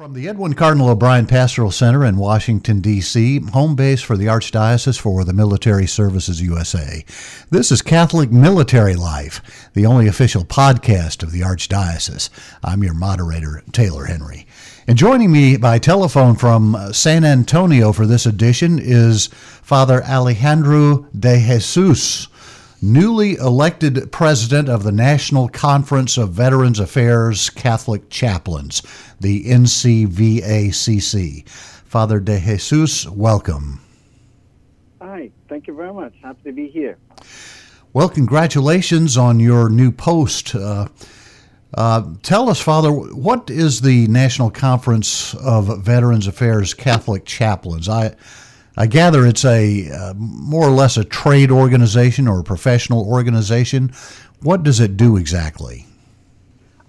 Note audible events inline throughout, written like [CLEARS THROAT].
From the Edwin Cardinal O'Brien Pastoral Center in Washington, D.C., home base for the Archdiocese for the Military Services USA, this is Catholic Military Life, the only official podcast of the Archdiocese. I'm your moderator, Taylor Henry. And joining me by telephone from San Antonio for this edition is Father Alejandro de Jesus newly elected president of the National Conference of Veterans Affairs Catholic Chaplains, the NCVACC. Father De Jesus, welcome. Hi, thank you very much. Happy to be here. Well, congratulations on your new post. Uh, uh, tell us, Father, what is the National Conference of Veterans Affairs Catholic Chaplains? I I gather it's a uh, more or less a trade organization or a professional organization. What does it do exactly?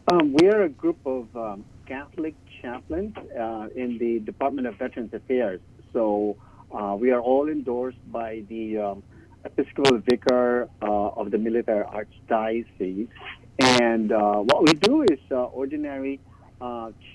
Um, we are a group of um, Catholic chaplains uh, in the Department of Veterans Affairs. So uh, we are all endorsed by the um, Episcopal Vicar uh, of the Military Archdiocese. And uh, what we do is uh, ordinary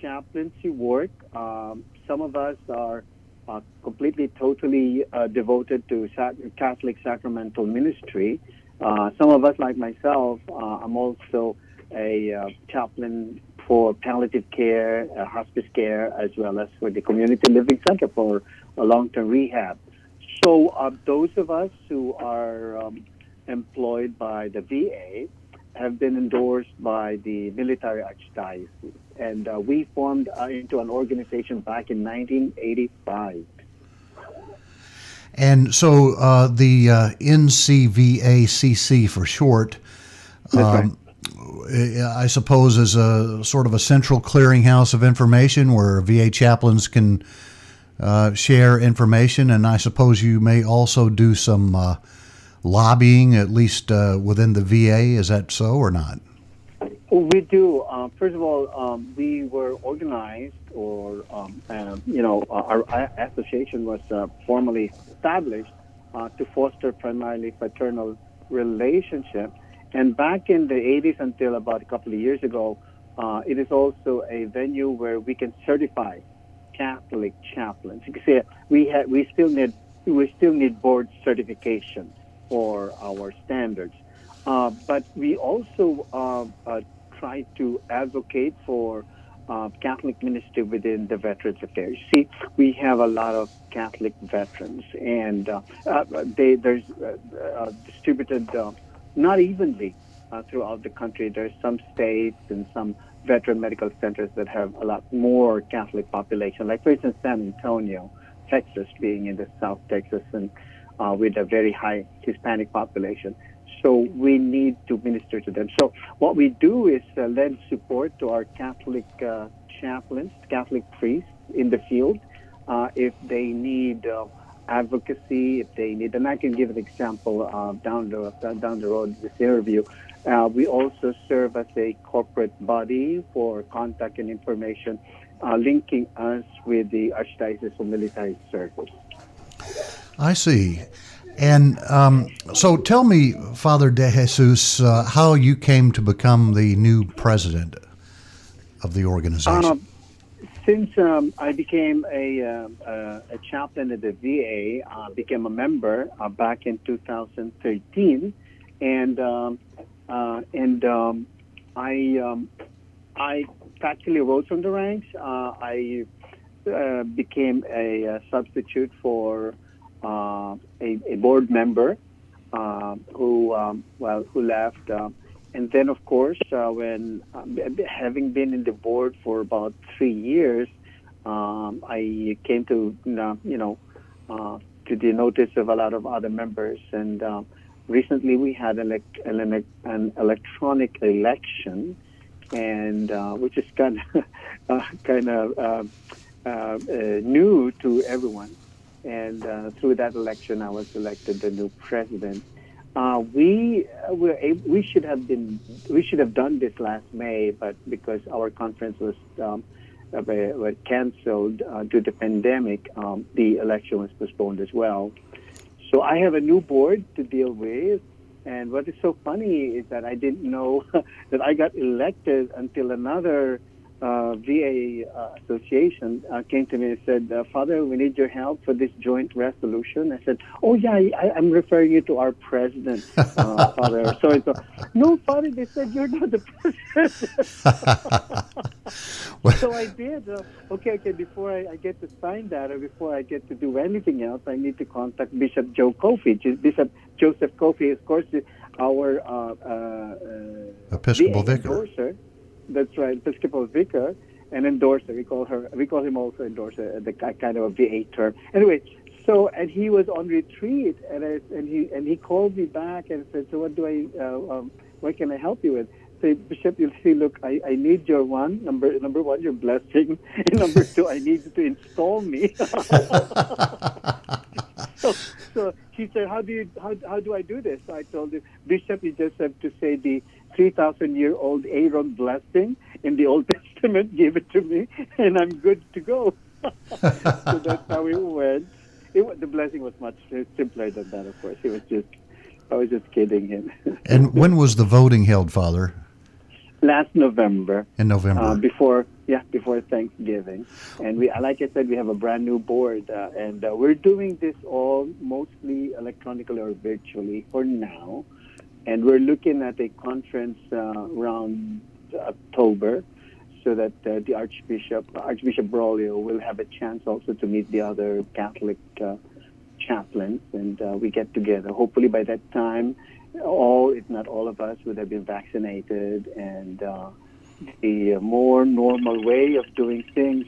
chaplaincy work. Um, some of us are uh, completely, totally uh, devoted to Catholic sacramental ministry. Uh, some of us, like myself, uh, I'm also a uh, chaplain for palliative care, uh, hospice care, as well as for the community living center for long-term rehab. So those of us who are um, employed by the VA have been endorsed by the military archdiocese and uh, we formed uh, into an organization back in 1985. And so uh, the uh, NCVACC for short, um, I suppose, is a sort of a central clearinghouse of information where VA chaplains can uh, share information. And I suppose you may also do some uh, lobbying, at least within the VA. Is that so or not? We do. Uh, first of all, um, we were organized, or um, uh, you know, our, our, association was uh, formally established uh, to foster primarily fraternal relationship. And back in the 80s until about a couple of years ago, uh, it is also a venue where we can certify Catholic chaplains. You can see we had, we still need we still need board certification for our standards. Uh, but we also uh, uh, try to advocate for uh, Catholic ministry within the Veterans Affairs. See, we have a lot of Catholic veterans, and uh, they there's uh, distributed not evenly throughout the country. There's some states and some veteran medical centers that have a lot more Catholic population, like for instance San Antonio, Texas, being in the South Texas and with a very high Hispanic population. So we need to minister to them. So what we do is uh, lend support to our Catholic uh, chaplains, Catholic priests in the field, uh, if they need uh, advocacy, if they need, and I can give an example uh, down the down the road this interview. Uh, we also serve as a corporate body for contact and information, linking us with the Archdiocese of Military Service. I see. And um, so tell me, Father De Jesus, uh, how you came to become the new president of the organization. Uh, since um, I became a, uh, uh a chaplain at the VA, I became a member uh, back in 2013, and um, uh, and um, I um, I practically rose from the ranks. I became a substitute for uh, a, a, board member uh, who um, well who left, uh, and then of course when um, having been in the board for about three years, um, I came to you know to the notice of a lot of other members and. Recently, we had an, an, electronic election, and uh, which is kind of [LAUGHS] uh, kind of uh, uh, new to everyone and uh, through that election, I was elected the new president. Uh, we uh, were we should have been we should have done this last May, but because our conference was um, uh, canceled uh, due to the pandemic, um, the election was postponed as well. So I have a new board to deal with, and what is so funny is that I didn't know [LAUGHS] that I got elected until another VA uh, association uh, came to me and said, uh, Father, we need your help for this joint resolution. I said, Oh, yeah, I, I'm referring you to our president, uh, [LAUGHS] Father. So I thought, No, Father, they said you're not the [LAUGHS] president. so I [LAUGHS] did. Uh, okay, okay, before I, I, get to sign that or before I get to do anything else, I need to contact Bishop Joe Coffey. Bishop Joseph Coffey, of course, our uh, Episcopal vicar. Endorser. That's right, Episcopal vicar and endorser. We call her. We call him also endorser, the kind of a VA term. Anyway, so and he was on retreat, and I, and he and he called me back and said, "So what do I? Uh, um, what can I help you with?" Say, Bishop, you'll see. Look, I, I need your one number. Number one, your blessing. [LAUGHS] And number two, I need you to install me. [LAUGHS] [LAUGHS] [LAUGHS] so, so he said, "How do you how, how do I do this?" So I told him, Bishop, you just have to say the 3,000 year old Aaron blessing in the Old [LAUGHS] Testament, gave it to me, and I'm good to go. [LAUGHS] so that's how it went. It, the blessing was much simpler than that, of course. It was just, I was just kidding him. and when was the voting held, Father? Last November. In November. Uh, before, yeah, before Thanksgiving, and we, like I said, we have a brand new board, uh, and uh, we're doing this all mostly electronically or virtually for now and we're looking at a conference uh, around October so that uh, the Archbishop, Archbishop Broglio, will have a chance also to meet the other Catholic uh, chaplains, and uh, we get together. Hopefully, by that time, all, if not all of us, would have been vaccinated, and uh, the more normal way of doing things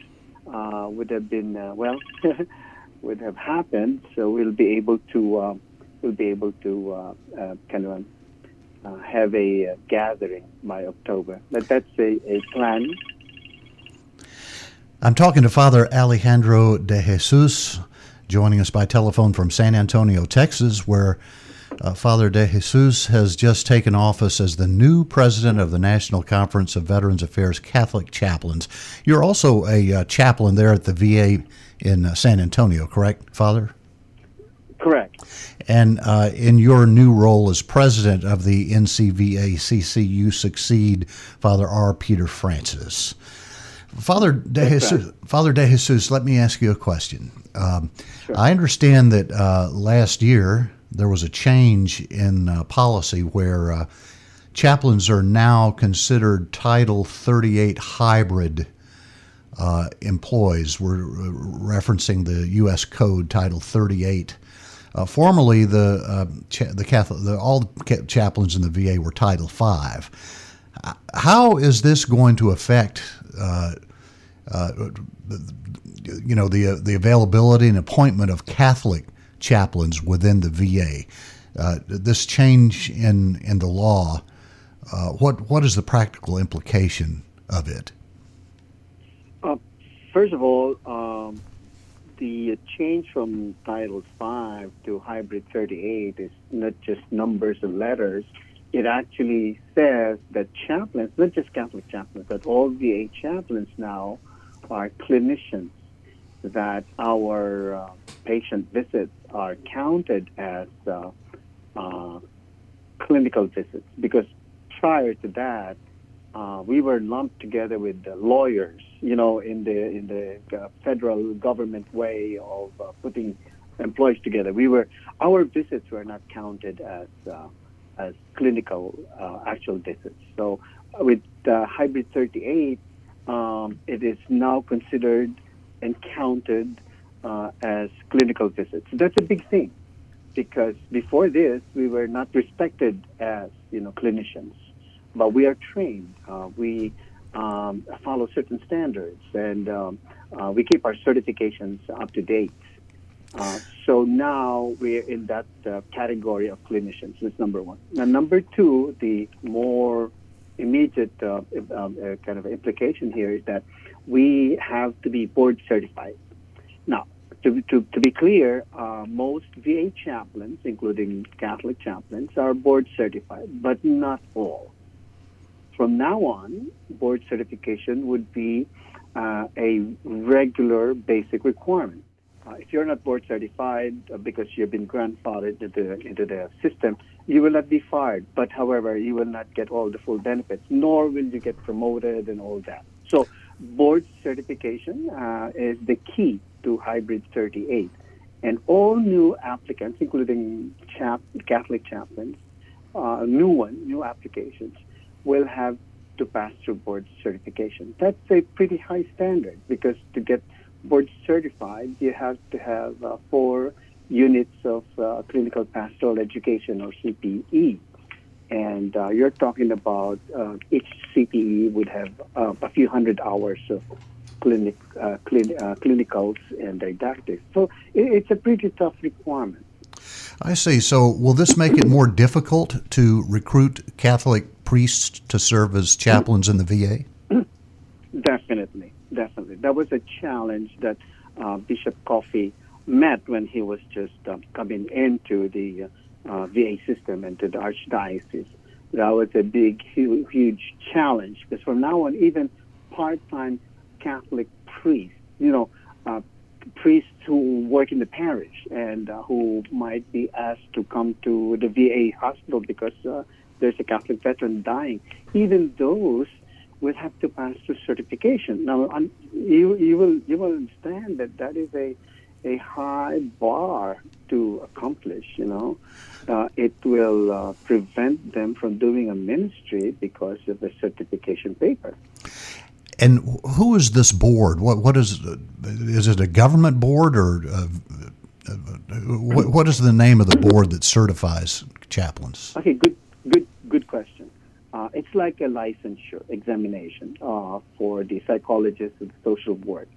uh, would have been well, [LAUGHS] would have happened. So we'll be able to we'll be able to kind of uh, have a uh, gathering by October. But that's a, a plan. I'm talking to Father Alejandro de Jesus, joining us by telephone from San Antonio, Texas, where uh, Father de Jesus has just taken office as the new president of the National Conference of Veterans Affairs Catholic Chaplains. You're also a uh, chaplain there at the VA in uh, San Antonio, correct, Father? Correct. And uh, in your new role as president of the NCVACC, you succeed Father R. Peter Francis. Father De, Jesus, Father De Jesus, let me ask you a question. Um, sure. I understand that uh, last year there was a change in uh, policy where uh, chaplains are now considered Title 38 hybrid uh, employees. We're uh, referencing the U.S. Code Title 38 uh, formerly, the uh, cha- the Catholic, the, all chaplains in the VA were Title Five. How is this going to affect, you know, the the availability and appointment of Catholic chaplains within the VA? Uh, this change in in the law, uh, what what is the practical implication of it? first of all. Um the change from Title 5 to Hybrid 38 is not just numbers and letters. It actually says that chaplains, not just Catholic chaplains, but all VA chaplains now are clinicians, that our uh, patient visits are counted as uh, uh, clinical visits. Because prior to that, uh, we were lumped together with lawyers, you know, in the in the uh, federal government way of uh, putting employees together. We were our visits were not counted as uh, as clinical actual visits. So with hybrid 38, um, it is now considered and counted as clinical visits. That's a big thing because before this we were not respected as you know clinicians but we are trained. Uh, we um, follow certain standards, and um, uh, we keep our certifications up to date. Uh, so now we're in that uh, category of clinicians. That's number one. Now, number two, the more immediate uh, um, uh, kind of implication here is that we have to be board certified. To, to, to be clear, uh, most VA chaplains, including Catholic chaplains, are board certified, but not all. From now on, board certification would be uh, a regular basic requirement. Uh, if you're not board certified uh, because you've been grandfathered into the, into the system, you will not be fired. But however, you will not get all the full benefits, nor will you get promoted and all that. So board certification uh, is the key to Hybrid 38. And all new applicants, including chap- Catholic chaplains, uh, new one, new applications, will have to pass through board certification. That's a pretty high standard because to get board certified, you have to have uh, four units of uh, clinical pastoral education or CPE. And uh, you're talking about uh, each CPE would have uh, a few hundred hours of clinic, uh, clin- uh, clinicals and didactics. So it, it's a pretty tough requirement. I see. So, will this make it more difficult to recruit Catholic priests to serve as chaplains in the VA? [CLEARS THROAT] Definitely, definitely. That was a challenge that uh, Bishop Coffey met when he was just uh, coming into the uh, VA system and to the archdiocese. That was a big, huge, huge challenge because from now on, even part-time Catholic priests, you know, uh, priests who work in the parish and uh, who might be asked to come to the VA hospital because uh, there's a Catholic veteran dying, even those will have to pass through certification. Now, you you will you will understand that that is a a high bar to accomplish. You know, uh, it will uh, prevent them from doing a ministry because of the certification paper. And who is this board? What what is is it a government board or uh, uh, what, what is the name of the board that certifies chaplains? Okay, good good good question. Uh, it's like a licensure examination uh, for the psychologists and social work.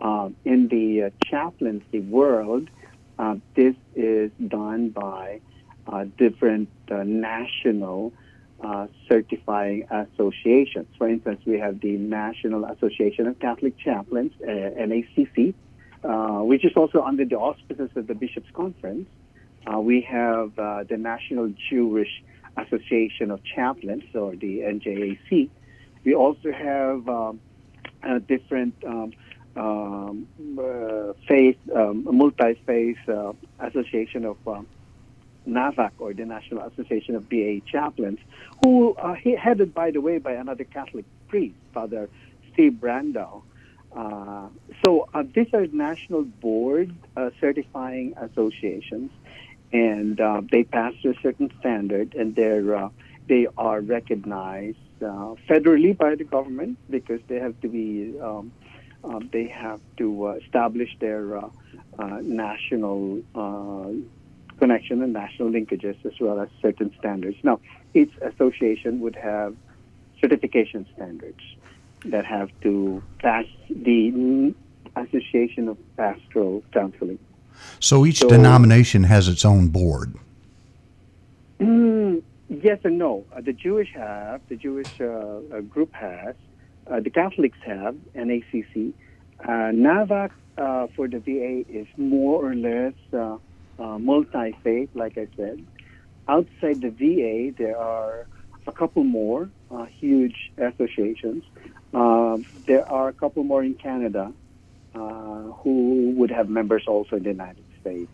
Uh, in the uh, chaplaincy world, this is done by different national certifying associations. For instance, we have the National Association of Catholic Chaplains, NACC, which is also under the auspices of the Bishops' Conference. we have the National Jewish Association of Chaplains, or the NJAC. We also have um, different um, um, uh, faith, um, multi-faith uh, association of um, NAVAC, or the National Association of VA Chaplains, who are headed, by the way, by another Catholic priest, Father Steve Brando. Uh, so uh, these are national board uh, certifying associations, and uh, they pass a certain standard, and they're uh, they are recognized uh, federally by the government because they have to be um, um, they have to establish their national connection and national linkages as well as certain standards. Now, each association would have certification standards that have to pass the Association of Pastoral Counseling. So each so, denomination has its own board. Mm, yes and no. Uh, the Jewish have, the Jewish uh, uh, group has, uh, the Catholics have, NACC. Uh, NAVAC uh, for the VA is more or less multi faith, like I said. Outside the VA, there are a couple more huge associations. there are a couple more in Canada uh, who would have members also in the United States.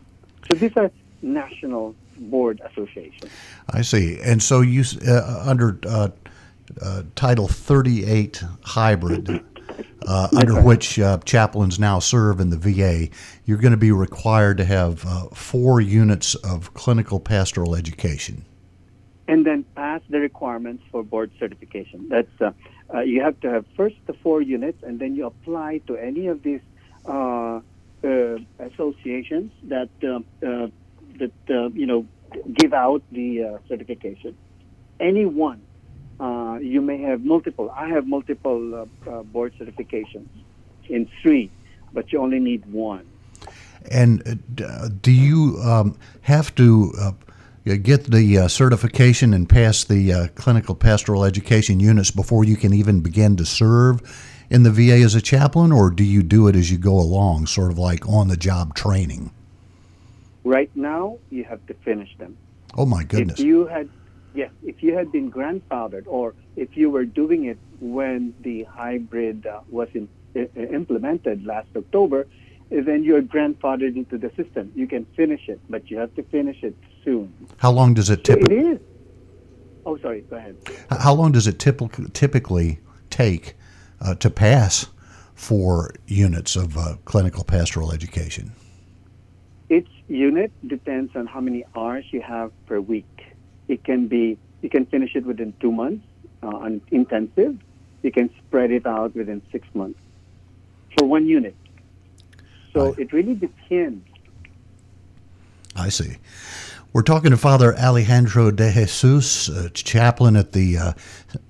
So these are national board associations. I see. And so you uh, under uh, uh Title 38 hybrid. Uh, under which uh, chaplains now serve in the VA, you're going to be required to have four units of clinical pastoral education. And then pass the requirements for board certification. That's uh, you have to have first the four units, and then you apply to any of these uh, uh, associations that uh, uh, that uh, you know give out the certification. Any one, you may have multiple. I have multiple board certifications in three, but you only need one. And do you um, have to get the uh, certification and pass the uh, clinical pastoral education units before you can even begin to serve in the VA as a chaplain, or do you do it as you go along, sort of like on the job training? Right now, you have to finish them. Oh my goodness! If you had, yes, if you had been grandfathered, or if you were doing it when the hybrid uh, was in, implemented last October, then you're grandfathered into the system. You can finish it, but you have to finish it soon. How long does it typically? it is. Oh, sorry. Go ahead. How long does it typically typically take uh, to pass four units of uh, clinical pastoral education? Each unit depends on how many hours you have per week. It can be you can finish it within two months uh, on intensive. You can spread it out within six months for one unit. So Right. it really depends. I see. We're talking to Father Alejandro de Jesus, uh, chaplain at the uh,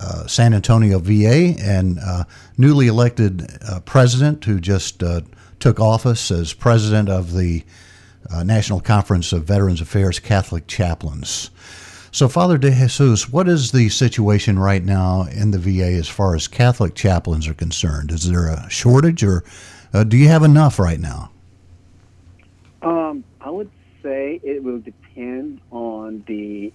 uh, San Antonio VA and uh, newly elected uh, president who just uh, took office as president of the uh, National Conference of Veterans Affairs Catholic Chaplains. So, Father de Jesus, what is the situation right now in the VA as far as Catholic chaplains are concerned? Is there a shortage or uh, do you have enough right now? Um, I would say it will depend on the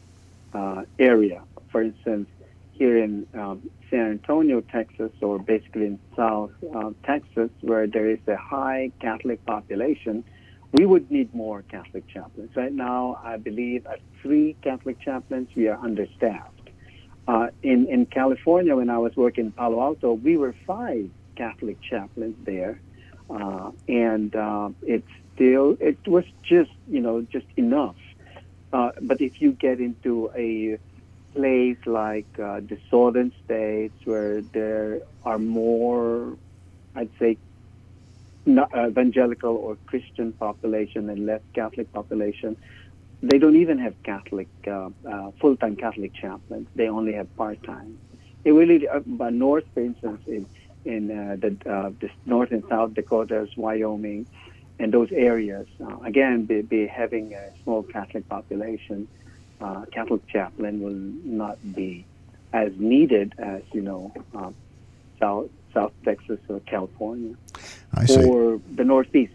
uh, area. For instance, here in um, San Antonio, Texas, or basically in South uh, Texas, where there is a high Catholic population, we would need more Catholic chaplains. Right now, I believe at three Catholic chaplains, we are understaffed. Uh, in, in California, when I was working in Palo Alto, we were five Catholic chaplains there. Uh, and uh, it's still, it was just, you know, just enough. Uh, but if you get into a place like uh, the southern states where there are more, I'd say, evangelical or Christian population and less Catholic population, they don't even have Catholic uh, uh, full-time Catholic chaplains. They only have part-time. It really, uh, but north, for instance, in in uh, the, uh, the north and south Dakotas, Wyoming, and those areas, uh, again, be, be having a small Catholic population, uh, Catholic chaplain will not be as needed as you know um, South South Texas or California I see. or the Northeast.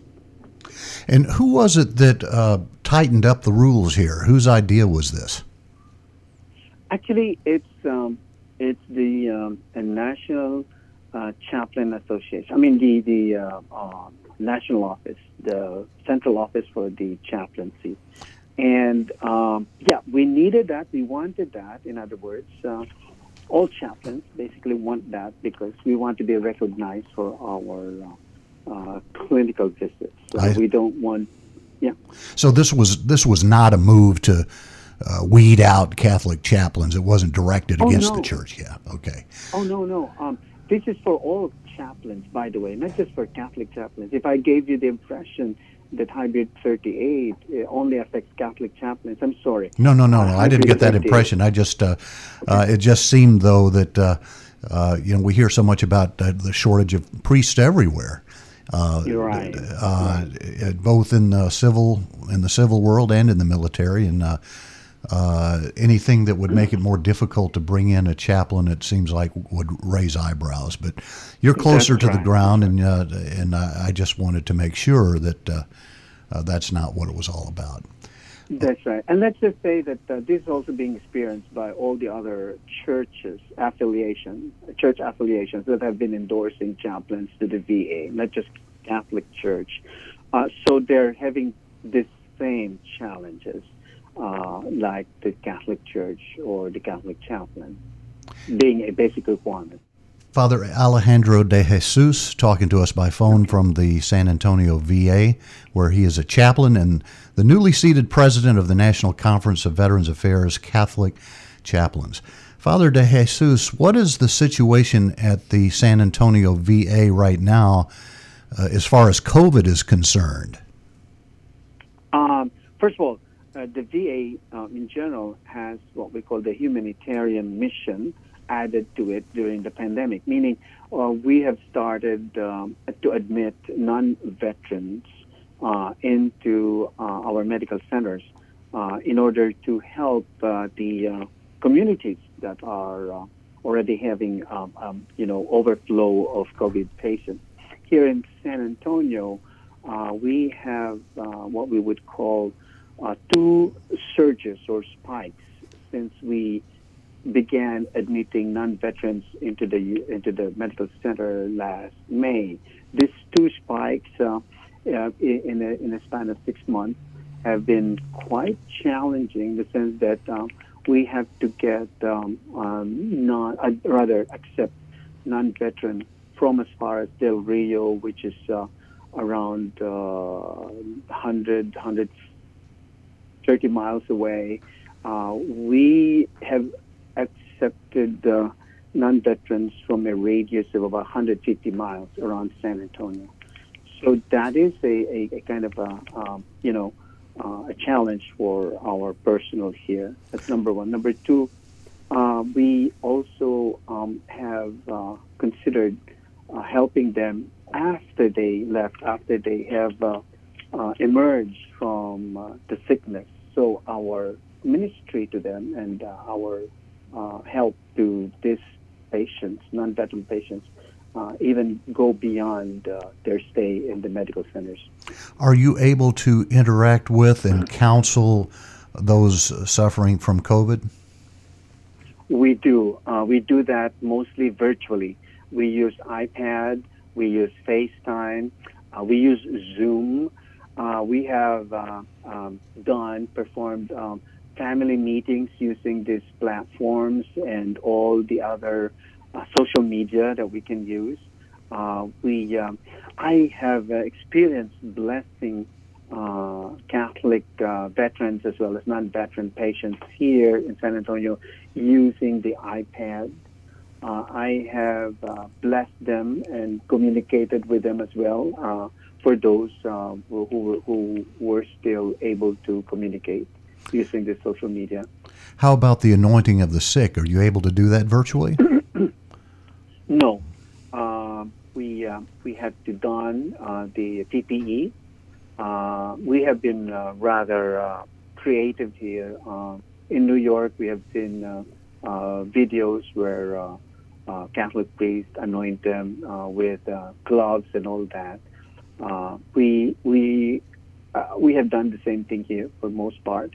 And who was it that uh, tightened up the rules here? Whose idea was this? Actually, it's um, it's the um, a National uh, Chaplain Association. I mean, the the uh, uh, national office, the central office for the chaplaincy. And um, yeah, we needed that. We wanted that. In other words, uh, all chaplains basically want that because we want to be recognized for our uh, uh, clinical visits. So we don't want. Yeah. So this was this was not a move to uh, weed out Catholic chaplains. It wasn't directed Oh, against no. the church. Yeah. Okay. Oh no, no. Um, this is for all chaplains, by the way, not just for Catholic chaplains. If I gave you the impression that Hybrid 38 uh, only affects Catholic chaplains, I'm sorry. No, no, no, Uh, no. I didn't get that impression. I just uh, uh, it just seemed though that uh, uh, you know we hear so much about uh, the shortage of priests everywhere. Uh, You're right. uh, uh, both in the civil in the civil world and in the military, and uh, uh, anything that would make it more difficult to bring in a chaplain, it seems like would raise eyebrows. But you're closer That's to the ground, and uh, and I I just wanted to make sure that uh, uh, that's not what it was all about. That's right. And let's just say that uh, this is also being experienced by all the other churches, affiliation, church affiliations that have been endorsing chaplains to the VA, not just Catholic Church. Uh, so they're having the same challenges uh, like the Catholic Church or the Catholic chaplain being a basic requirement. Father Alejandro de Jesus talking to us by phone from the San Antonio VA, where he is a chaplain and the newly seated president of the National Conference of Veterans Affairs Catholic Chaplains. Father de Jesus, what is the situation at the San Antonio VA right now uh, as far as COVID is concerned? Um, first of all, uh, the VA um, in general has what we call the humanitarian mission added to it during the pandemic, meaning uh, we have started um, to admit non-veterans uh, into uh, our medical centers uh, in order to help uh, the uh, communities that are already having, um, um, you know, overflow of COVID patients. Here in San Antonio, we have what we would call two surges or spikes since we began admitting non-veterans into the into the medical center last May. These two spikes uh, uh, in a, in a span of six months have been quite challenging in the sense that um, we have to get um, um, non, uh, rather accept non-veteran from as far as Del Rio, which is uh, around uh, 100, 130 miles away. Uh, we have accepted uh, non-veterans from a radius of about 150 miles around San Antonio. So that is a, a, a kind of a, um, you know, uh, a challenge for our personnel here. That's number one. Number two, uh, we also um, have uh, considered uh, helping them after they left, after they have uh, uh, emerged from the sickness. So our ministry to them and our help to these patients, non-veteran patients, uh, even go beyond uh, their stay in the medical centers. Are you able to interact with and counsel those suffering from COVID? We do. Uh, we do that mostly virtually. We use iPad, we use FaceTime, uh, we use Zoom. Uh, we have uh, um, done, performed um, family meetings using these platforms and all the other uh, social media that we can use. Uh, we, um, I have uh, experienced blessing uh, Catholic uh, veterans as well as non-veteran patients here in San Antonio using the iPad. Uh, I have blessed them and communicated with them as well for those who, who, who were still able to communicate using the social media. How about the anointing of the sick? Are you able to do that virtually? [CLEARS THROAT] No, uh, we uh, we had to don uh, the PPE. Uh, we have been uh, rather uh, creative here. in New York, we have seen videos where Catholic priests anoint them with gloves and all that. we we we have done the same thing here for most part,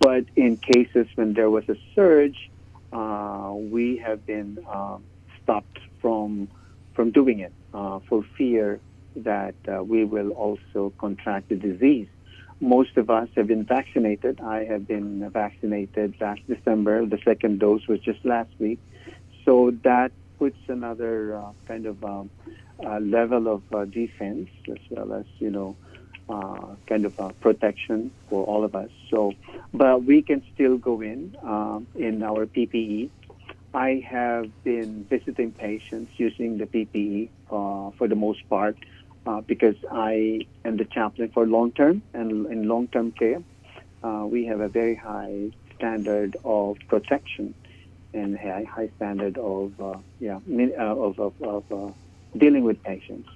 but in cases when there was a surge, we have been um, stopped from from doing it uh, for fear that uh, we will also contract the disease. Most of us have been vaccinated. I have been vaccinated last December. The second dose was just last week. So that puts another uh, kind of um, uh, level of uh, defense as well as, you know, uh, kind of protection for all of us. So, but we can still go in um, in our PPE I have been visiting patients using the PPE uh, for the most part uh, because I am the chaplain for long term and in long term care. Uh, we have a very high standard of protection and a high standard of yeah of of, of dealing with patients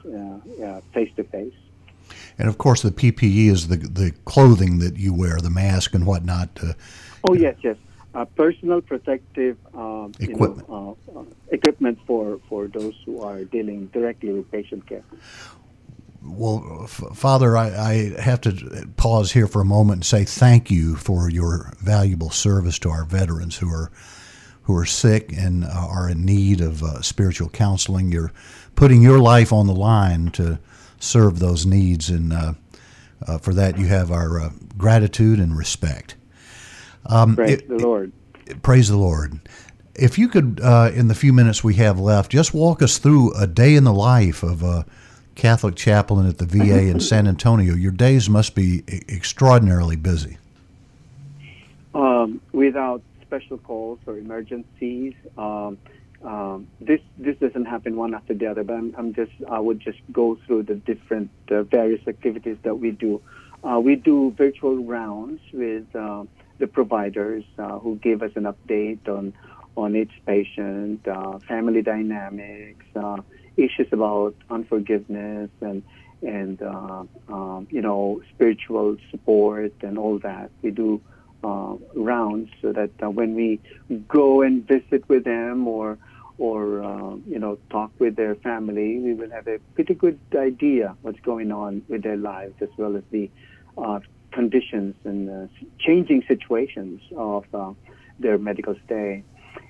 face to face. And of course, the PPE is the the clothing that you wear, the mask and whatnot. To, oh yes, yes uh, personal protective um, equipment. You know, uh, uh, equipment for, for those who are dealing directly with patient care. Well, F- Father, I, I, have to pause here for a moment and say thank you for your valuable service to our veterans who are who are sick and are in need of uh, spiritual counseling. You're putting your life on the line to serve those needs, and uh, uh, for that you have our gratitude and respect. Um, praise it, the Lord. It, praise the Lord. If you could, uh, in the few minutes we have left, just walk us through a day in the life of a Catholic chaplain at the VA in [LAUGHS] San Antonio. Your days must be extraordinarily busy. Um, without special calls or emergencies, um, um, this this doesn't happen one after the other. But I'm, I'm just I would just go through the different uh, various activities that we do. Uh, we do virtual rounds with uh, the providers uh, who give us an update on on each patient, uh, family dynamics, uh, issues about unforgiveness and and um, you know spiritual support and all that. We do rounds so that when we go and visit with them or or you know talk with their family, we will have a pretty good idea what's going on with their lives as well as the conditions and uh, changing situations of uh, their medical stay.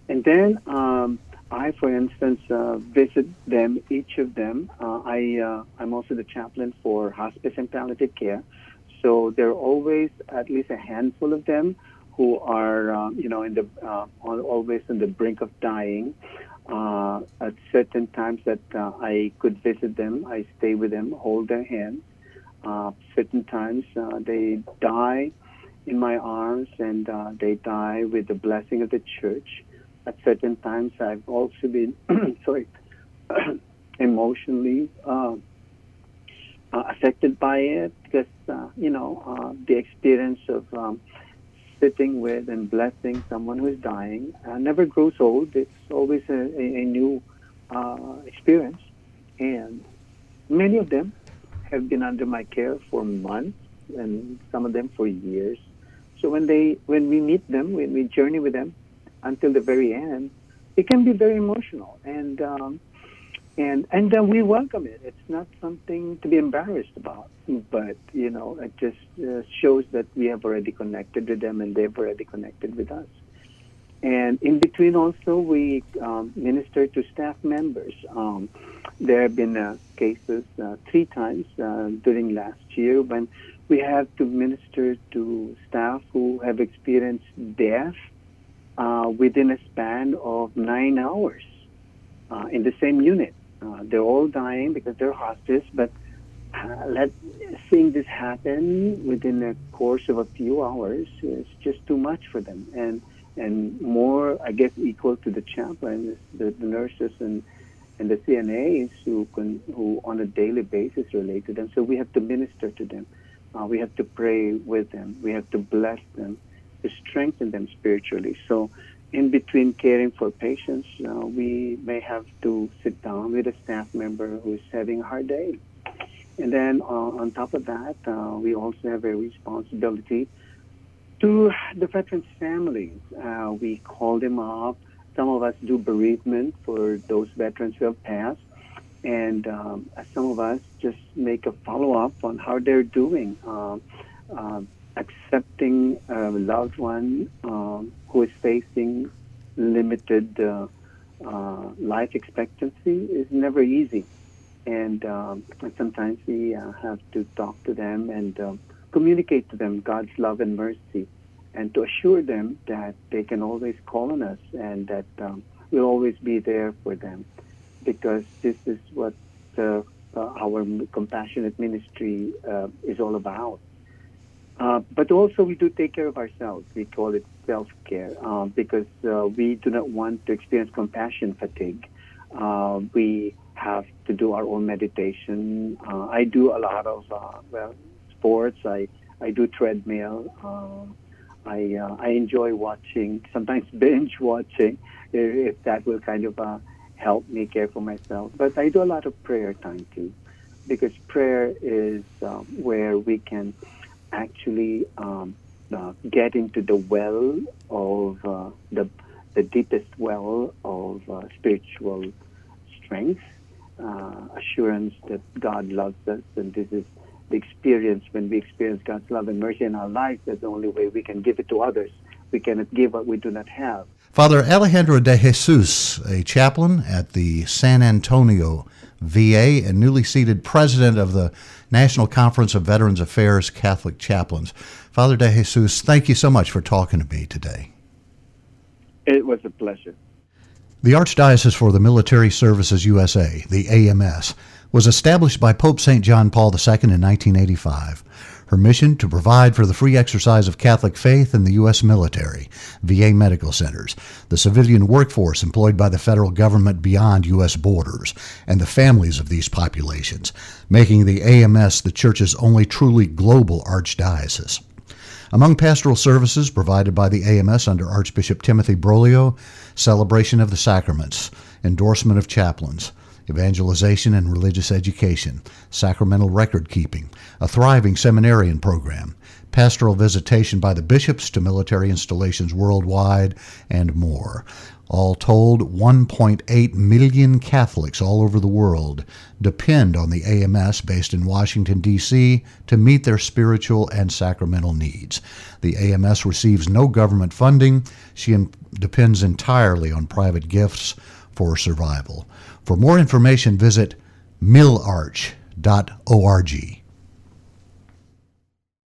And then um, I, for instance, uh, visit them, each of them. Uh, I, uh, I'm also the chaplain for hospice and palliative care. So there are always at least a handful of them who are, uh, you know, in the always in the brink of dying. Uh, at certain times that uh, I could visit them, I stay with them, hold their hands. Uh, certain times uh, they die in my arms and uh, they die with the blessing of the church. At certain times, I've also been, [CLEARS THROAT] sorry, [CLEARS THROAT] emotionally uh, affected by it because, you know, the experience of um, sitting with and blessing someone who is dying uh, never grows old. It's always a, a, a new uh, experience. And many of them have been under my care for months and some of them for years. So when they, when we meet them, when we journey with them until the very end, it can be very emotional. And um, and and we welcome it. It's not something to be embarrassed about, but you know, it just uh, shows that we have already connected with them, and they've already connected with us. And in between, also, we um, minister to staff members. Um, there have been uh, cases uh, three times uh, during last year when we have to minister to staff who have experienced death uh, within a span of nine hours in the same unit. Uh, they're all dying because they're hospice, but uh, let seeing this happen within the course of a few hours is just too much for them, and and more, I guess, equal to the chaplains, the, the nurses, and and the CNAs who can who on a daily basis relate to them. So we have to minister to them. Uh, we have to pray with them. We have to bless them, to strengthen them spiritually. So in between caring for patients, uh, we may have to sit down with a staff member who's having a hard day. And then uh, on top of that, uh, we also have a responsibility to the veterans' families. Uh, we call them up. Some of us do bereavement for those veterans who have passed. And um, some of us just make a follow up on how they're doing. Accepting a loved one um, who is facing limited uh, uh, life expectancy is never easy. And, um, sometimes we uh, have to talk to them and um, communicate to them God's love and mercy and to assure them that they can always call on us and that um, we'll always be there for them because this is what uh, our compassionate ministry uh, is all about. Uh, but also, we do take care of ourselves. We call it self care uh, because uh, we do not want to experience compassion fatigue. Uh, we have to do our own meditation. Uh, I do a lot of well sports. I I do treadmill. I I enjoy watching, sometimes [LAUGHS] binge watching, if that will kind of help me care for myself. But I do a lot of prayer time too, because prayer is um, where we can actually um, uh, get into the well of uh, the the deepest well of uh, spiritual strength, uh, assurance that God loves us, and this is the experience when we experience God's love and mercy in our lives. That's the only way we can give it to others. We cannot give what we do not have. Father Alejandro de Jesus, a chaplain at the San Antonio VA and newly seated president of the National Conference of Veterans Affairs Catholic Chaplains. Father De Jesus, thank you so much for talking to me today. It was a pleasure. The Archdiocese for the Military Services USA, the AMS, was established by Pope St. John Paul II in 1985. Her mission to provide for the free exercise of Catholic faith in the U.S. military, VA medical centers, the civilian workforce employed by the federal government beyond U.S. borders, and the families of these populations, making the AMS the Church's only truly global archdiocese. Among pastoral services provided by the AMS under Archbishop Timothy Broglio, celebration of the sacraments, endorsement of chaplains, evangelization and religious education, sacramental record keeping, a thriving seminarian program, pastoral visitation by the bishops to military installations worldwide, and more. All told, 1.8 million Catholics all over the world depend on the AMS based in Washington, D.C. to meet their spiritual and sacramental needs. The AMS receives no government funding. She depends entirely on private gifts for survival. For more information, visit milarch.org.